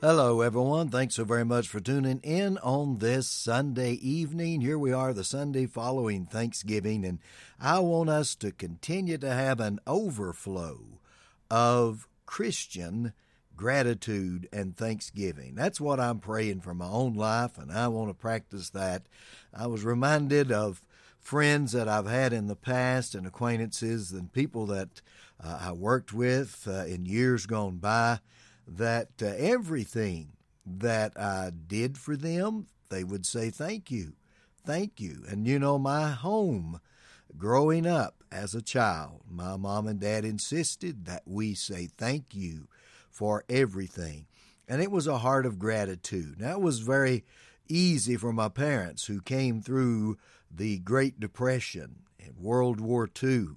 Hello, everyone. Thanks so very much for tuning in on this Sunday evening. Here we are, the Sunday following Thanksgiving, and I want us to continue to have an overflow of Christian gratitude and thanksgiving. That's what I'm praying for my own life, and I want to practice that. I was reminded of friends that I've had in the past and acquaintances and people that uh, I worked with uh, in years gone by that uh, everything that I did for them, they would say thank you, thank you. And you know, my home growing up as a child, my mom and dad insisted that we say thank you for everything. And it was a heart of gratitude. That was very easy for my parents who came through the Great Depression and World War II.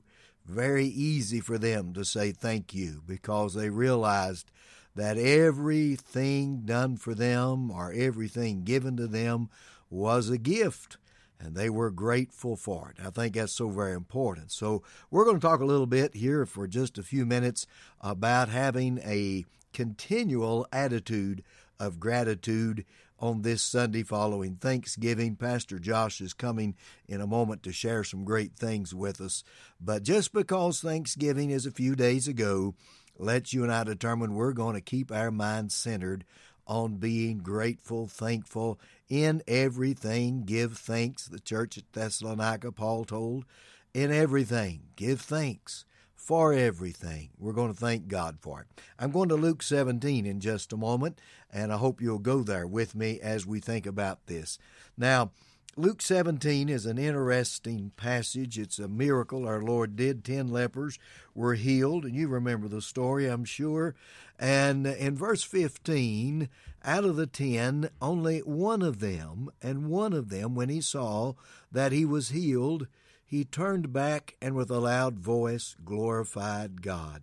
Very easy for them to say thank you because they realized that everything done for them or everything given to them was a gift and they were grateful for it. I think that's so very important. So, we're going to talk a little bit here for just a few minutes about having a continual attitude of gratitude on this Sunday following Thanksgiving. Pastor Josh is coming in a moment to share some great things with us. But just because Thanksgiving is a few days ago, let you and I determine we're going to keep our minds centered on being grateful, thankful in everything. Give thanks. The church at Thessalonica, Paul told, in everything, give thanks for everything. We're going to thank God for it. I'm going to Luke 17 in just a moment, and I hope you'll go there with me as we think about this. Now, Luke 17 is an interesting passage. It's a miracle our Lord did. Ten lepers were healed, and you remember the story, I'm sure. And in verse 15, out of the ten, only one of them, and one of them, when he saw that he was healed, he turned back and with a loud voice glorified God,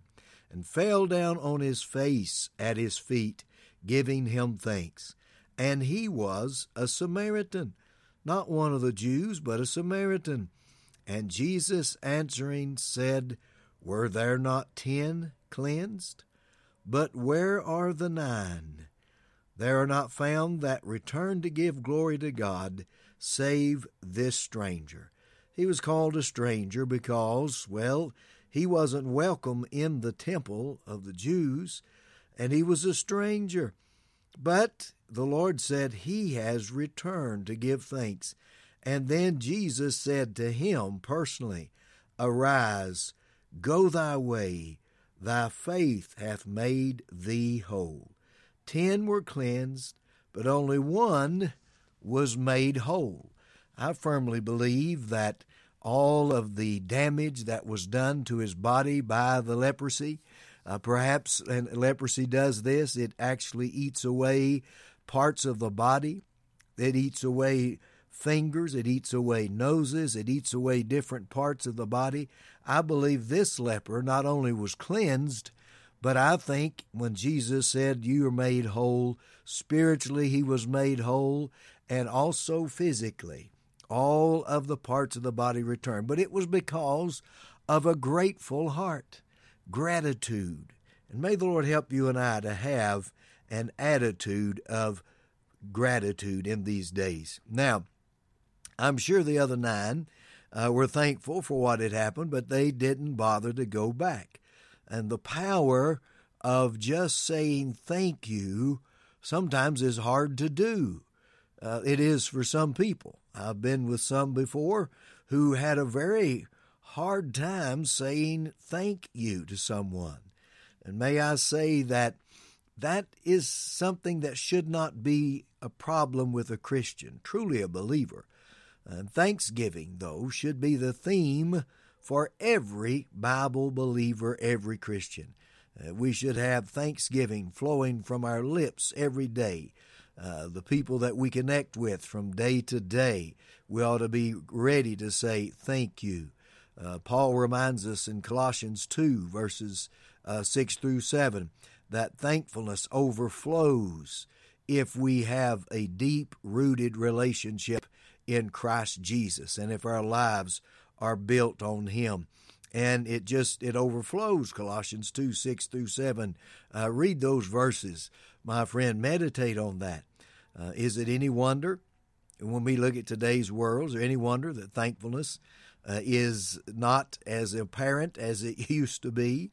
and fell down on his face at his feet, giving him thanks. And he was a Samaritan not one of the Jews, but a Samaritan. And Jesus answering said, Were there not ten cleansed? But where are the nine? There are not found that return to give glory to God, save this stranger. He was called a stranger because, well, he wasn't welcome in the temple of the Jews, and he was a stranger. But the Lord said, He has returned to give thanks. And then Jesus said to him personally, Arise, go thy way, thy faith hath made thee whole. Ten were cleansed, but only one was made whole. I firmly believe that all of the damage that was done to his body by the leprosy, uh, perhaps, and leprosy does this, it actually eats away parts of the body. It eats away fingers, it eats away noses, it eats away different parts of the body. I believe this leper not only was cleansed, but I think when Jesus said, You are made whole, spiritually he was made whole, and also physically. All of the parts of the body returned. But it was because of a grateful heart, gratitude. And may the Lord help you and I to have an attitude of gratitude in these days. Now, I'm sure the other nine uh, were thankful for what had happened, but they didn't bother to go back. And the power of just saying thank you sometimes is hard to do. Uh, it is for some people. I've been with some before who had a very hard time saying thank you to someone. And may I say that that is something that should not be a problem with a Christian, truly a believer. And thanksgiving, though, should be the theme for every Bible believer, every Christian. Uh, we should have thanksgiving flowing from our lips every day. Uh, the people that we connect with from day to day, we ought to be ready to say thank you. Uh, Paul reminds us in Colossians 2, verses uh, 6 through 7, that thankfulness overflows if we have a deep rooted relationship in Christ Jesus and if our lives are built on Him. And it just it overflows. Colossians two six through seven. Uh, read those verses, my friend. Meditate on that. Uh, is it any wonder when we look at today's world? Is there any wonder that thankfulness uh, is not as apparent as it used to be?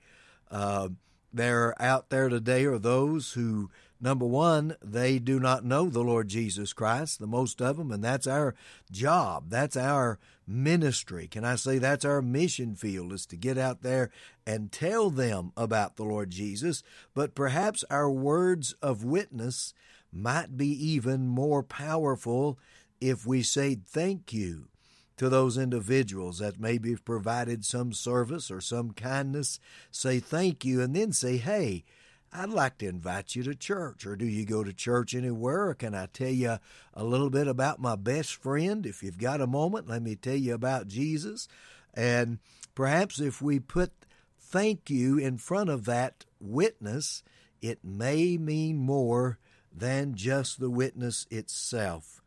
There out there today are those who Number one, they do not know the Lord Jesus Christ, the most of them, and that's our job. That's our ministry. Can I say that's our mission field is to get out there and tell them about the Lord Jesus? But perhaps our words of witness might be even more powerful if we say thank you to those individuals that maybe have provided some service or some kindness. Say thank you and then say, hey, I'd like to invite you to church. Or do you go to church anywhere? Or can I tell you a little bit about my best friend? If you've got a moment, let me tell you about Jesus. And perhaps if we put thank you in front of that witness, it may mean more than just the witness itself.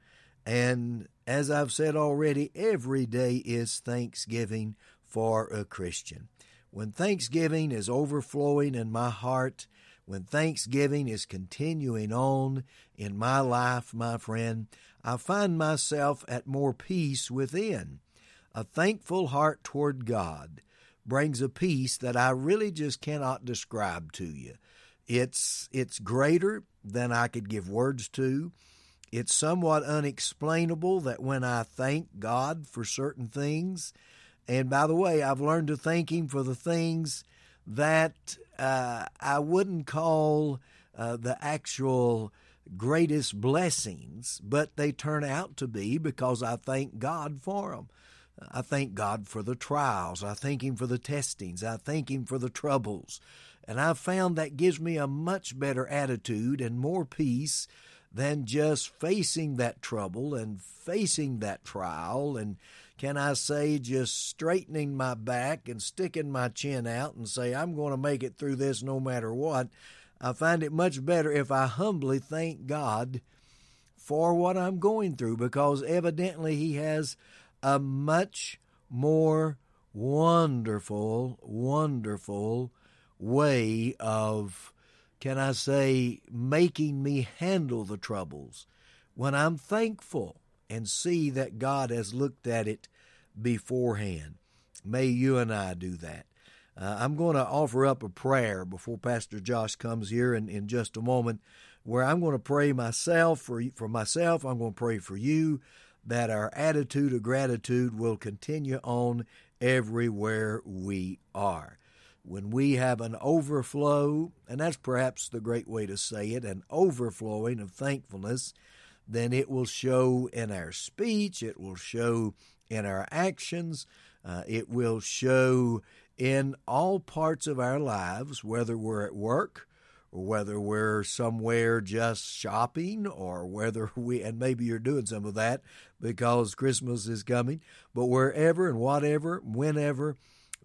And as I've said already, every day is Thanksgiving for a Christian. When Thanksgiving is overflowing in my heart, when Thanksgiving is continuing on in my life, my friend, I find myself at more peace within. A thankful heart toward God brings a peace that I really just cannot describe to you. It's it's greater than I could give words to. It's somewhat unexplainable that when I thank God for certain things, and by the way, I've learned to thank Him for the things that uh, I wouldn't call uh, the actual greatest blessings, but they turn out to be because I thank God for them. I thank God for the trials. I thank Him for the testings. I thank Him for the troubles. And I've found that gives me a much better attitude and more peace than just facing that trouble and facing that trial and can I say, just straightening my back and sticking my chin out and say, I'm going to make it through this no matter what. I find it much better if I humbly thank God for what I'm going through because evidently He has a much more wonderful, wonderful way of, can I say, making me handle the troubles when I'm thankful and see that God has looked at it beforehand. May you and I do that. Uh, I'm going to offer up a prayer before Pastor Josh comes here in, in just a moment, where I'm going to pray myself for for myself. I'm going to pray for you that our attitude of gratitude will continue on everywhere we are. When we have an overflow, and that's perhaps the great way to say it, an overflowing of thankfulness, then it will show in our speech, it will show in our actions, uh, it will show in all parts of our lives, whether we're at work or whether we're somewhere just shopping or whether we, and maybe you're doing some of that because Christmas is coming, but wherever and whatever, whenever,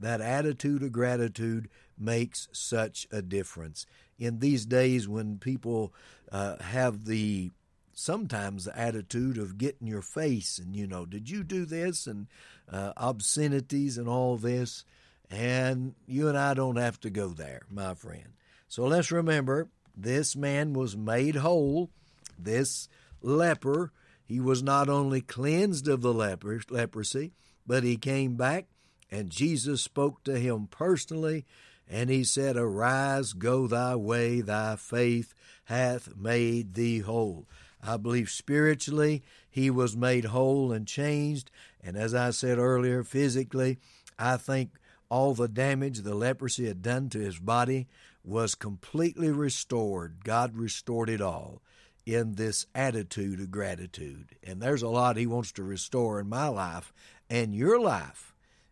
that attitude of gratitude makes such a difference. In these days when people uh, have the sometimes the attitude of getting your face and you know did you do this? and uh, obscenities and all this and you and I don't have to go there my friend. So let's remember this man was made whole. This leper he was not only cleansed of the leper, leprosy but he came back and Jesus spoke to him personally and he said arise go thy way thy faith hath made thee whole I believe spiritually he was made whole and changed. And as I said earlier, physically, I think all the damage the leprosy had done to his body was completely restored. God restored it all in this attitude of gratitude. And there's a lot he wants to restore in my life and your life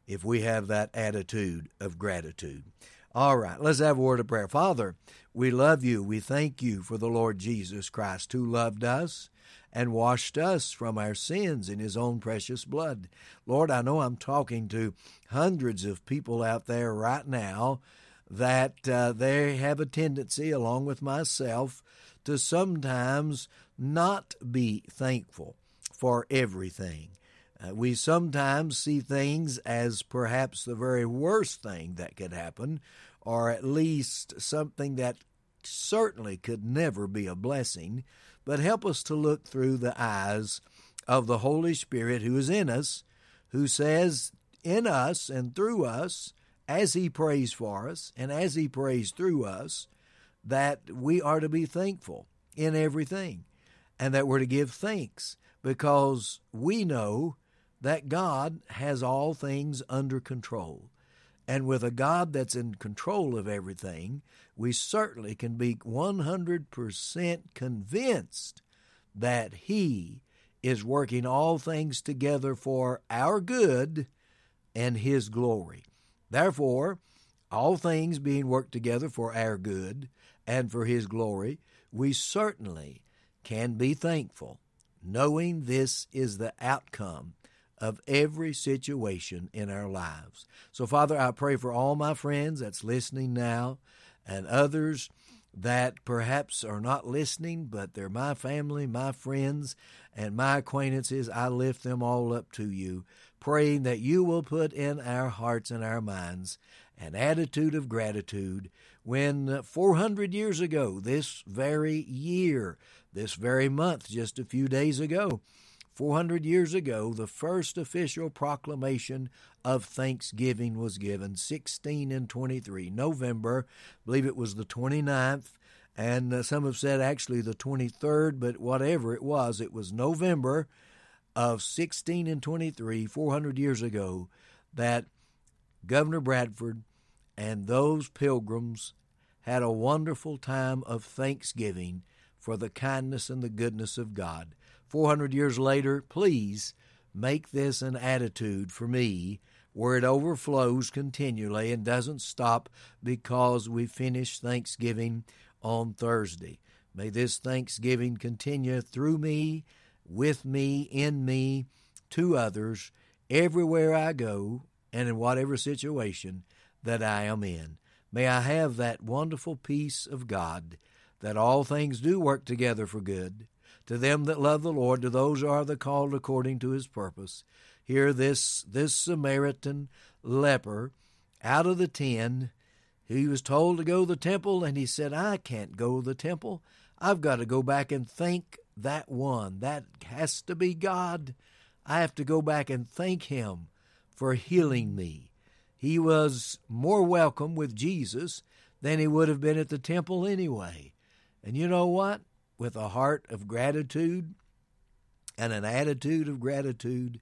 if we have that attitude of gratitude. All right, let's have a word of prayer. Father, we love you. We thank you for the Lord Jesus Christ who loved us, and washed us from our sins in His own precious blood. Lord, I know I'm talking to hundreds of people out there right now that uh, they have a tendency, along with myself, to sometimes not be thankful for everything. Uh, we sometimes see things as perhaps the very worst thing that could happen, or at least something that certainly could never be a blessing, but help us to look through the eyes of the Holy Spirit who is in us, who says in us and through us, as He prays for us and as He prays through us, that we are to be thankful in everything and that we're to give thanks because we know that God has all things under control. And with a God that's in control of everything, we certainly can be 100% convinced that He is working all things together for our good and His glory. Therefore, all things being worked together for our good and for His glory, we certainly can be thankful, knowing this is the outcome of every situation in our lives. So, Father, I pray for all my friends that's listening now and others that perhaps are not listening, but they're my family, my friends, and my acquaintances. I lift them all up to you, praying that you will put in our hearts and our minds an attitude of gratitude when 400 years ago, this very year, this very month, just a few days ago, 400 years ago, the first official proclamation of Thanksgiving was given, 16 and 23, November, I believe it was the 29th, and uh, some have said actually the 23rd, but whatever it was, it was November of 16 and 23, 400 years ago, that Governor Bradford and those pilgrims had a wonderful time of thanksgiving for the kindness and the goodness of God. 400 years later, please make this an attitude for me where it overflows continually and doesn't stop because we finish Thanksgiving on Thursday. May this Thanksgiving continue through me, with me, in me, to others, everywhere I go, and in whatever situation that I am in. May I have that wonderful peace of God that all things do work together for good to them that love the Lord, to those who are the called according to his purpose. Here, this, this Samaritan leper, out of the ten, he was told to go to the temple, and he said, I can't go to the temple. I've got to go back and thank that one. That has to be God. I have to go back and thank him for healing me. He was more welcome with Jesus than he would have been at the temple anyway. And you know what? With a heart of gratitude and an attitude of gratitude,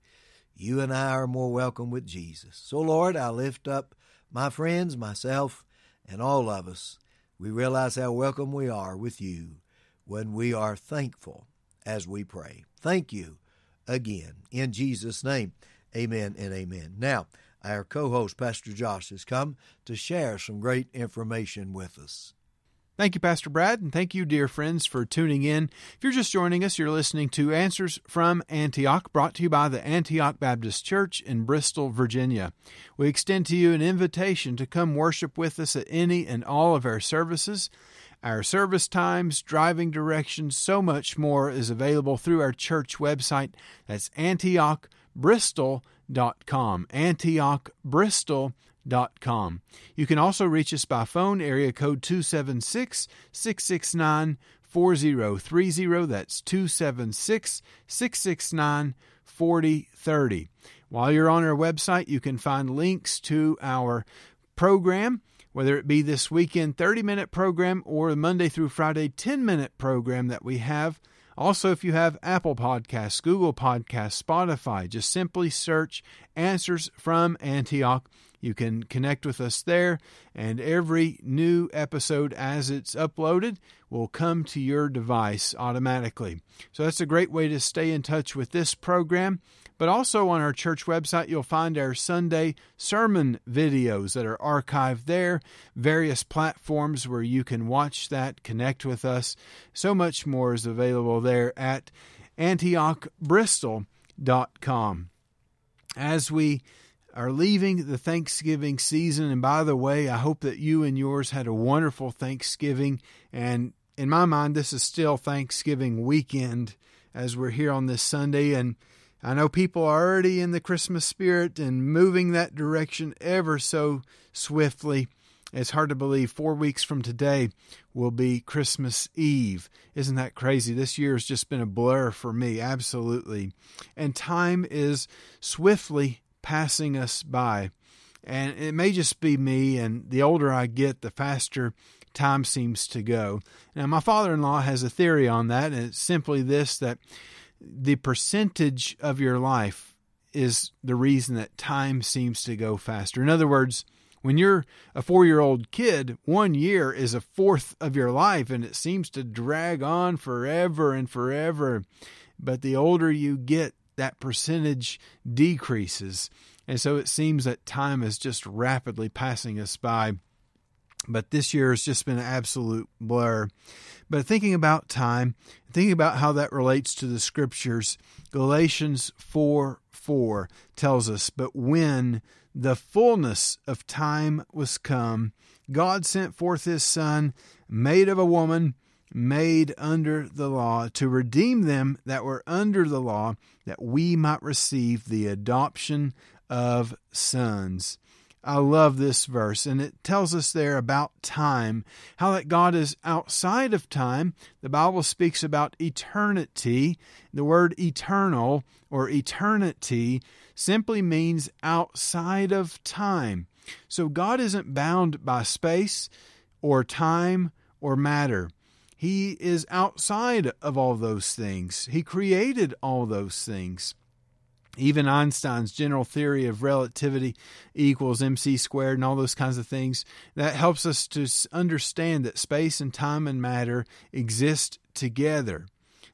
you and I are more welcome with Jesus. So, Lord, I lift up my friends, myself, and all of us. We realize how welcome we are with you when we are thankful as we pray. Thank you again. In Jesus' name, amen and amen. Now, our co host, Pastor Josh, has come to share some great information with us. Thank you, Pastor Brad, and thank you, dear friends, for tuning in. If you're just joining us, you're listening to Answers from Antioch, brought to you by the Antioch Baptist Church in Bristol, Virginia. We extend to you an invitation to come worship with us at any and all of our services. Our service times, driving directions, so much more is available through our church website. That's antiochbristol.com. AntiochBristol.com com. You can also reach us by phone, area code 276 669 4030. That's 276 669 4030. While you're on our website, you can find links to our program, whether it be this weekend 30 minute program or the Monday through Friday 10 minute program that we have. Also, if you have Apple Podcasts, Google Podcasts, Spotify, just simply search Answers from Antioch you can connect with us there, and every new episode as it's uploaded will come to your device automatically. So that's a great way to stay in touch with this program. But also on our church website, you'll find our Sunday sermon videos that are archived there, various platforms where you can watch that, connect with us. So much more is available there at AntiochBristol.com. As we are leaving the Thanksgiving season, and by the way, I hope that you and yours had a wonderful Thanksgiving. And in my mind, this is still Thanksgiving weekend as we're here on this Sunday. And I know people are already in the Christmas spirit and moving that direction ever so swiftly. It's hard to believe four weeks from today will be Christmas Eve. Isn't that crazy? This year has just been a blur for me, absolutely. And time is swiftly passing us by. And it may just be me, and the older I get, the faster time seems to go. Now, my father in law has a theory on that, and it's simply this that the percentage of your life is the reason that time seems to go faster. In other words, when you're a four year old kid, one year is a fourth of your life and it seems to drag on forever and forever. But the older you get, that percentage decreases. And so it seems that time is just rapidly passing us by. But this year has just been an absolute blur. But thinking about time, thinking about how that relates to the scriptures, Galatians 4 4 tells us, But when the fullness of time was come, God sent forth his Son, made of a woman, made under the law, to redeem them that were under the law, that we might receive the adoption of sons. I love this verse, and it tells us there about time, how that God is outside of time. The Bible speaks about eternity. The word eternal or eternity simply means outside of time. So God isn't bound by space or time or matter. He is outside of all those things. He created all those things. Even Einstein's general theory of relativity equals mc squared and all those kinds of things. That helps us to understand that space and time and matter exist together,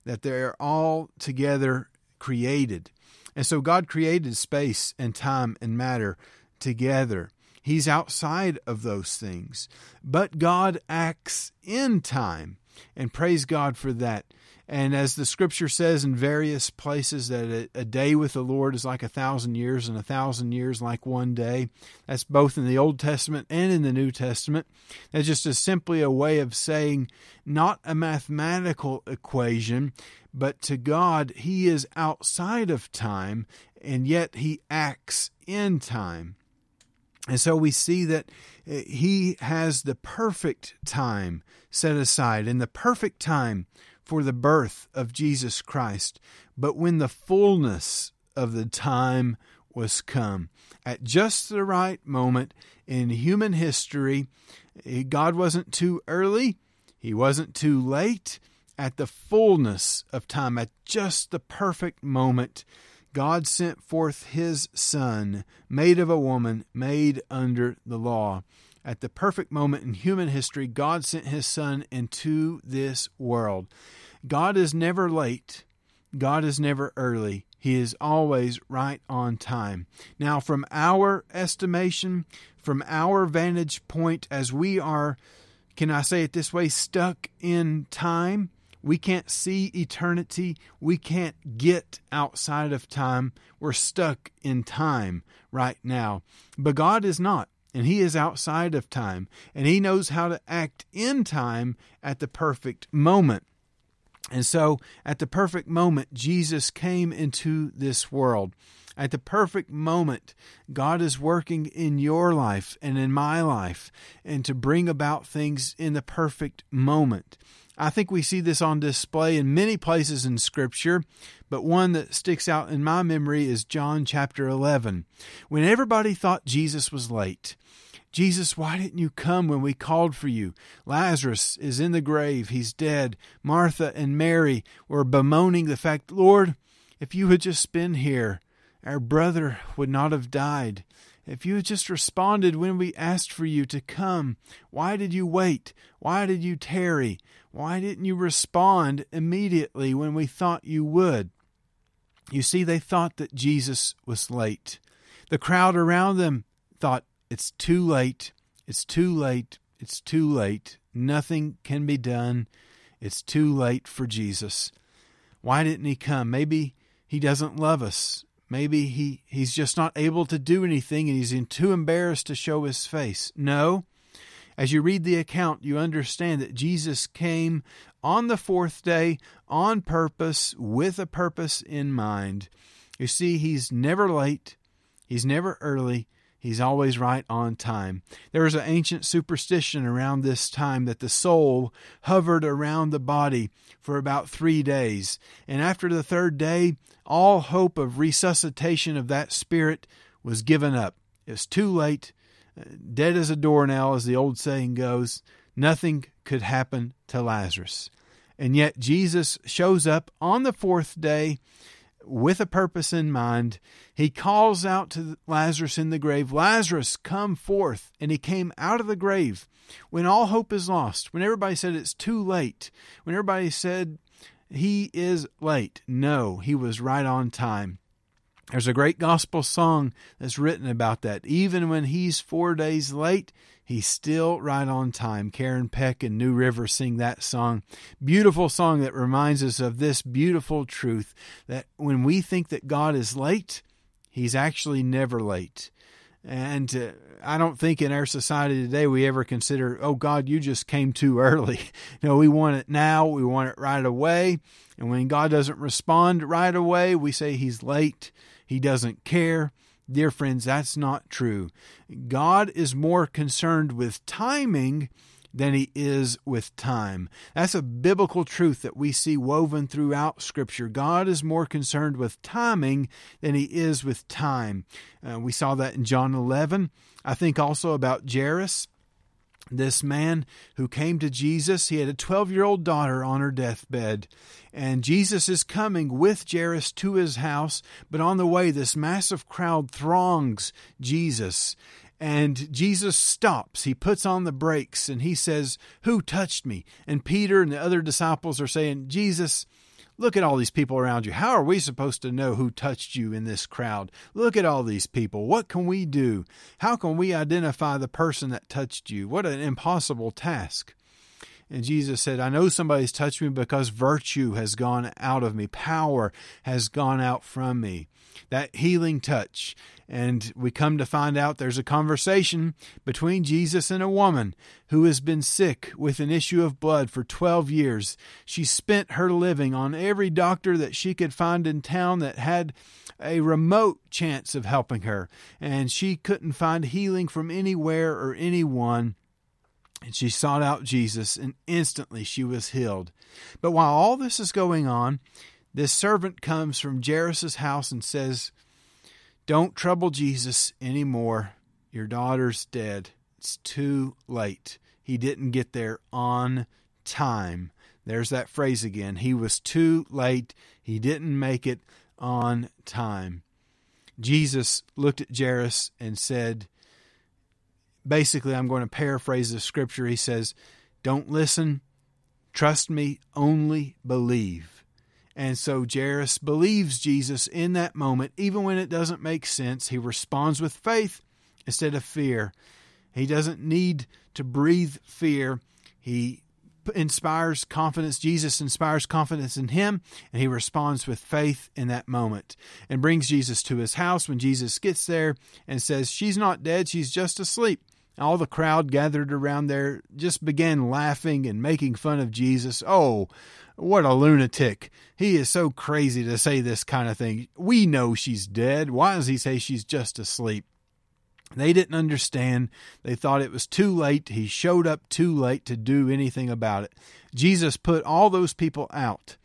that they're all together created. And so God created space and time and matter together. He's outside of those things. But God acts in time, and praise God for that. And as the scripture says in various places, that a, a, day with the Lord is like a thousand years, and a thousand years like one day. That's both in the Old Testament and in the New Testament. That's just a, simply a way of saying not a mathematical equation, but to God, He is outside of time, and yet He acts in time. And so we see that eh, He has the perfect time set aside, and the perfect time for the birth of Jesus Christ. But when the fullness of the time was come, at just the right moment in human history, God wasn't too early, He wasn't too late. At the fullness of time, at just the perfect moment, God sent forth His Son, made of a woman, made under the law. At the perfect moment in human history, God sent His Son into this world. God is never late, God is never early. He is always right on time. Now, from our estimation, from our vantage point, as we are, can I say it this way, stuck in time, we can't see eternity. We can't get outside of time. We're stuck in time right now. But God is not and he is outside of time, and he knows how to act in time at the perfect moment. And so, at the perfect moment, Jesus came into this world. At the perfect moment, God is working in your life and in my life, and to bring about things in the perfect moment. I think we see this on display in many places in Scripture, but one that sticks out in my memory is John chapter 11. When everybody thought Jesus was late, Jesus, why didn't you come when we called for you? Lazarus is in the grave, he's dead. Martha and Mary were bemoaning the fact, Lord, if you had just been here, our brother would not have died. If you had just responded when we asked for you to come, why did you wait? Why did you tarry? Why didn't you respond immediately when we thought you would? You see, they thought that Jesus was late. The crowd around them thought, it's too late. It's too late. It's too late. Nothing can be done. It's too late for Jesus. Why didn't he come? Maybe he doesn't love us. Maybe he, he's just not able to do anything and he's in too embarrassed to show his face. No. As you read the account, you understand that Jesus came on the fourth day on purpose, with a purpose in mind. You see, he's never late, he's never early, He's always right on time. There was an ancient superstition around this time that the soul hovered around the body for about three days. And after the third day, all hope of resuscitation of that spirit was given up. It's too late. Uh, dead as a doornail, as the old saying goes. Nothing could happen to Lazarus. And yet Jesus shows up on the fourth day with a purpose in mind. He calls out to Lazarus in the grave, Lazarus, come forth. And he came out of the grave when all hope is lost, when everybody said it's too late, when everybody said he is late. No, he was right on time. There's a great gospel song that's written about that. Even when he's four days late, he's still right on time. Karen Peck and New River sing that song. Beautiful song that reminds us of this beautiful truth that when we think that God is late, he's actually never late. And uh, I don't think in our society today we ever consider, oh, God, you just came too early. no, we want it now. We want it right away. And when God doesn't respond right away, we say he's late. He doesn't care. Dear friends, that's not true. God is more concerned with timing than he is with time. That's a biblical truth that we see woven throughout Scripture. God is more concerned with timing than he is with time. Uh, we saw that in John 11. I think also about Jairus this man who came to Jesus. He had a 12 year old daughter on her deathbed. And Jesus is coming with Jairus to his house. But on the way, this massive crowd throngs Jesus. And Jesus stops. He puts on the brakes and he says, Who touched me? And Peter and the other disciples are saying, Jesus, Look at all these people around you. How are we supposed to know who touched you in this crowd? Look at all these people. What can we do? How can we identify the person that touched you? What an impossible task. And Jesus said, I know somebody's touched me because virtue has gone out of me, power has gone out from me that healing touch. And we come to find out there's a conversation between Jesus and a woman who has been sick with an issue of blood for 12 years. She spent her living on every doctor that she could find in town that had a remote chance of helping her. And she couldn't find healing from anywhere or anyone. And she sought out Jesus, and instantly she was healed. But while all this is going on, this servant comes from Jairus' house and says, Don't trouble Jesus anymore. Your daughter's dead. It's too late. He didn't get there on time. There's that phrase again. He was too late. He didn't make it on time. Jesus looked at Jairus and said, basically, I'm going to paraphrase the scripture. He says, Don't listen, trust me, only believe. And so Jairus believes Jesus in that moment, even when it doesn't make sense. He responds with faith instead of fear. He doesn't need to breathe fear. He inspires confidence. Jesus inspires confidence in him, and he responds with faith in that moment and brings Jesus to his house when Jesus gets there and says, She's not dead, she's just asleep. All the crowd gathered around there just began laughing and making fun of Jesus. Oh, what a lunatic. He is so crazy to say this kind of thing. We know she's dead. Why does he say she's just asleep? They didn't understand. They thought it was too late. He showed up too late to do anything about it. Jesus put all those people out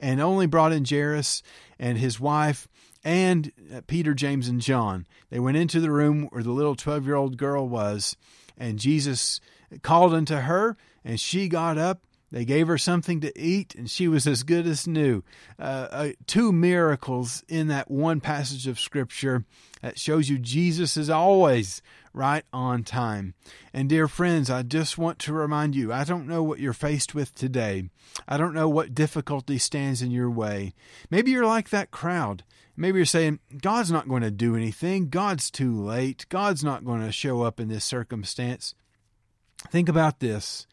and only brought in Jairus and his wife and uh, Peter, James, and John. They went into the room where the little 12 year old girl was, and Jesus called unto her, and she got up. They gave her something to eat, and she was as good as new. Uh, uh, two miracles in that one passage of Scripture that shows you Jesus is always right on time. And dear friends, I just want to remind you I don't know what you're faced with today. I don't know what difficulty stands in your way. Maybe you're like that crowd. Maybe you're saying, God's not going to do anything. God's too late. God's not going to show up in this circumstance. Think about this.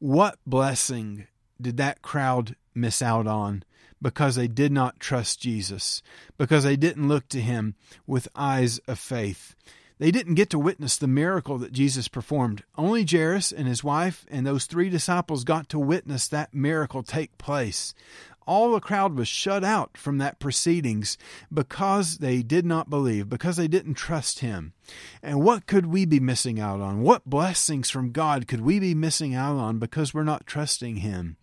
What blessing did that crowd miss out on because they did not trust Jesus, because they didn't look to him with eyes of faith. They didn't get to witness the miracle that Jesus performed. Only Jairus and his wife and those three disciples got to witness that miracle take place. All the crowd was shut out from that proceedings because they did not believe, because they didn't trust him. And what could we be missing out on? What blessings from God could we be missing out on because we're not trusting him?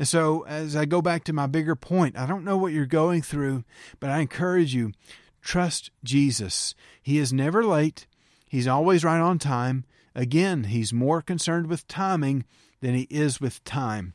And so, as I go back to my bigger point, I don't know what you're going through, but I encourage you trust Jesus. He is never late, He's always right on time. Again, He's more concerned with timing than He is with time.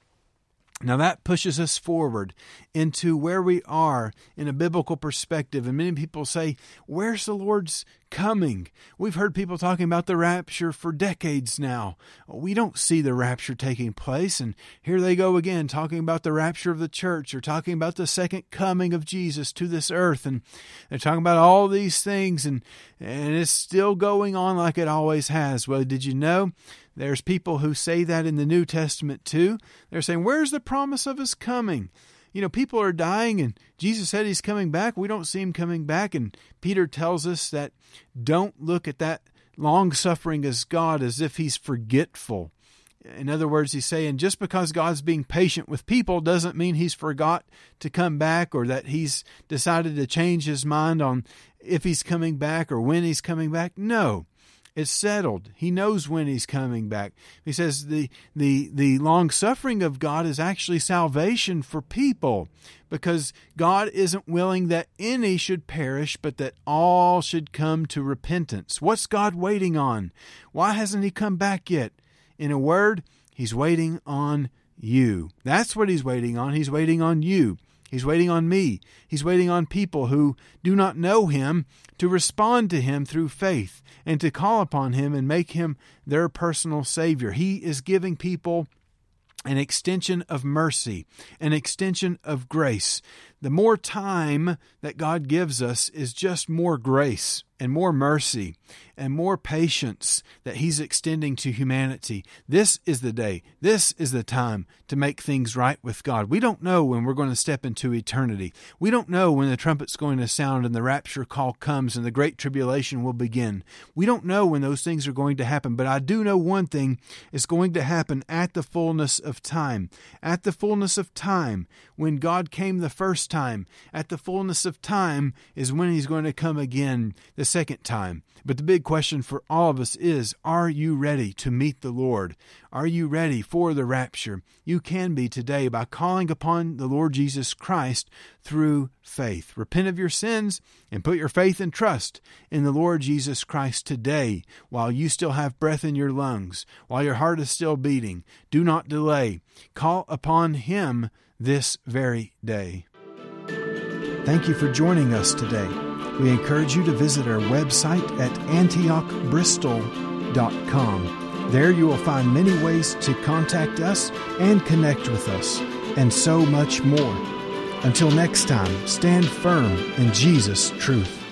Now that pushes us forward into where we are in a biblical perspective. And many people say, Where's the Lord's coming? We've heard people talking about the rapture for decades now. We don't see the rapture taking place. And here they go again, talking about the rapture of the church or talking about the second coming of Jesus to this earth. And they're talking about all these things, and, and it's still going on like it always has. Well, did you know? There's people who say that in the New Testament too. They're saying, Where's the promise of his coming? You know, people are dying, and Jesus said he's coming back. We don't see him coming back. And Peter tells us that don't look at that long suffering as God as if he's forgetful. In other words, he's saying just because God's being patient with people doesn't mean he's forgot to come back or that he's decided to change his mind on if he's coming back or when he's coming back. No. It's settled. He knows when he's coming back. He says the the the long suffering of God is actually salvation for people because God isn't willing that any should perish but that all should come to repentance. What's God waiting on? Why hasn't he come back yet? In a word, he's waiting on you. That's what he's waiting on. He's waiting on you. He's waiting on me. He's waiting on people who do not know Him to respond to Him through faith and to call upon Him and make Him their personal Savior. He is giving people an extension of mercy, an extension of grace. The more time that God gives us is just more grace and more mercy and more patience that He's extending to humanity. This is the day, this is the time to make things right with God. We don't know when we're going to step into eternity. We don't know when the trumpet's going to sound and the rapture call comes and the great tribulation will begin. We don't know when those things are going to happen, but I do know one thing is going to happen at the fullness of time. At the fullness of time, when God came the first time, at the fullness of time is when He's going to come again. The second time. But the big question for all of us is Are you ready to meet the Lord? Are you ready for the rapture? You can be today by calling upon the Lord Jesus Christ through faith. Repent of your sins and put your faith and trust in the Lord Jesus Christ today while you still have breath in your lungs, while your heart is still beating. Do not delay. Call upon Him this very day. Thank you for joining us today. We encourage you to visit our website at antiochbristol.com. There you will find many ways to contact us and connect with us, and so much more. Until next time, stand firm in Jesus' truth.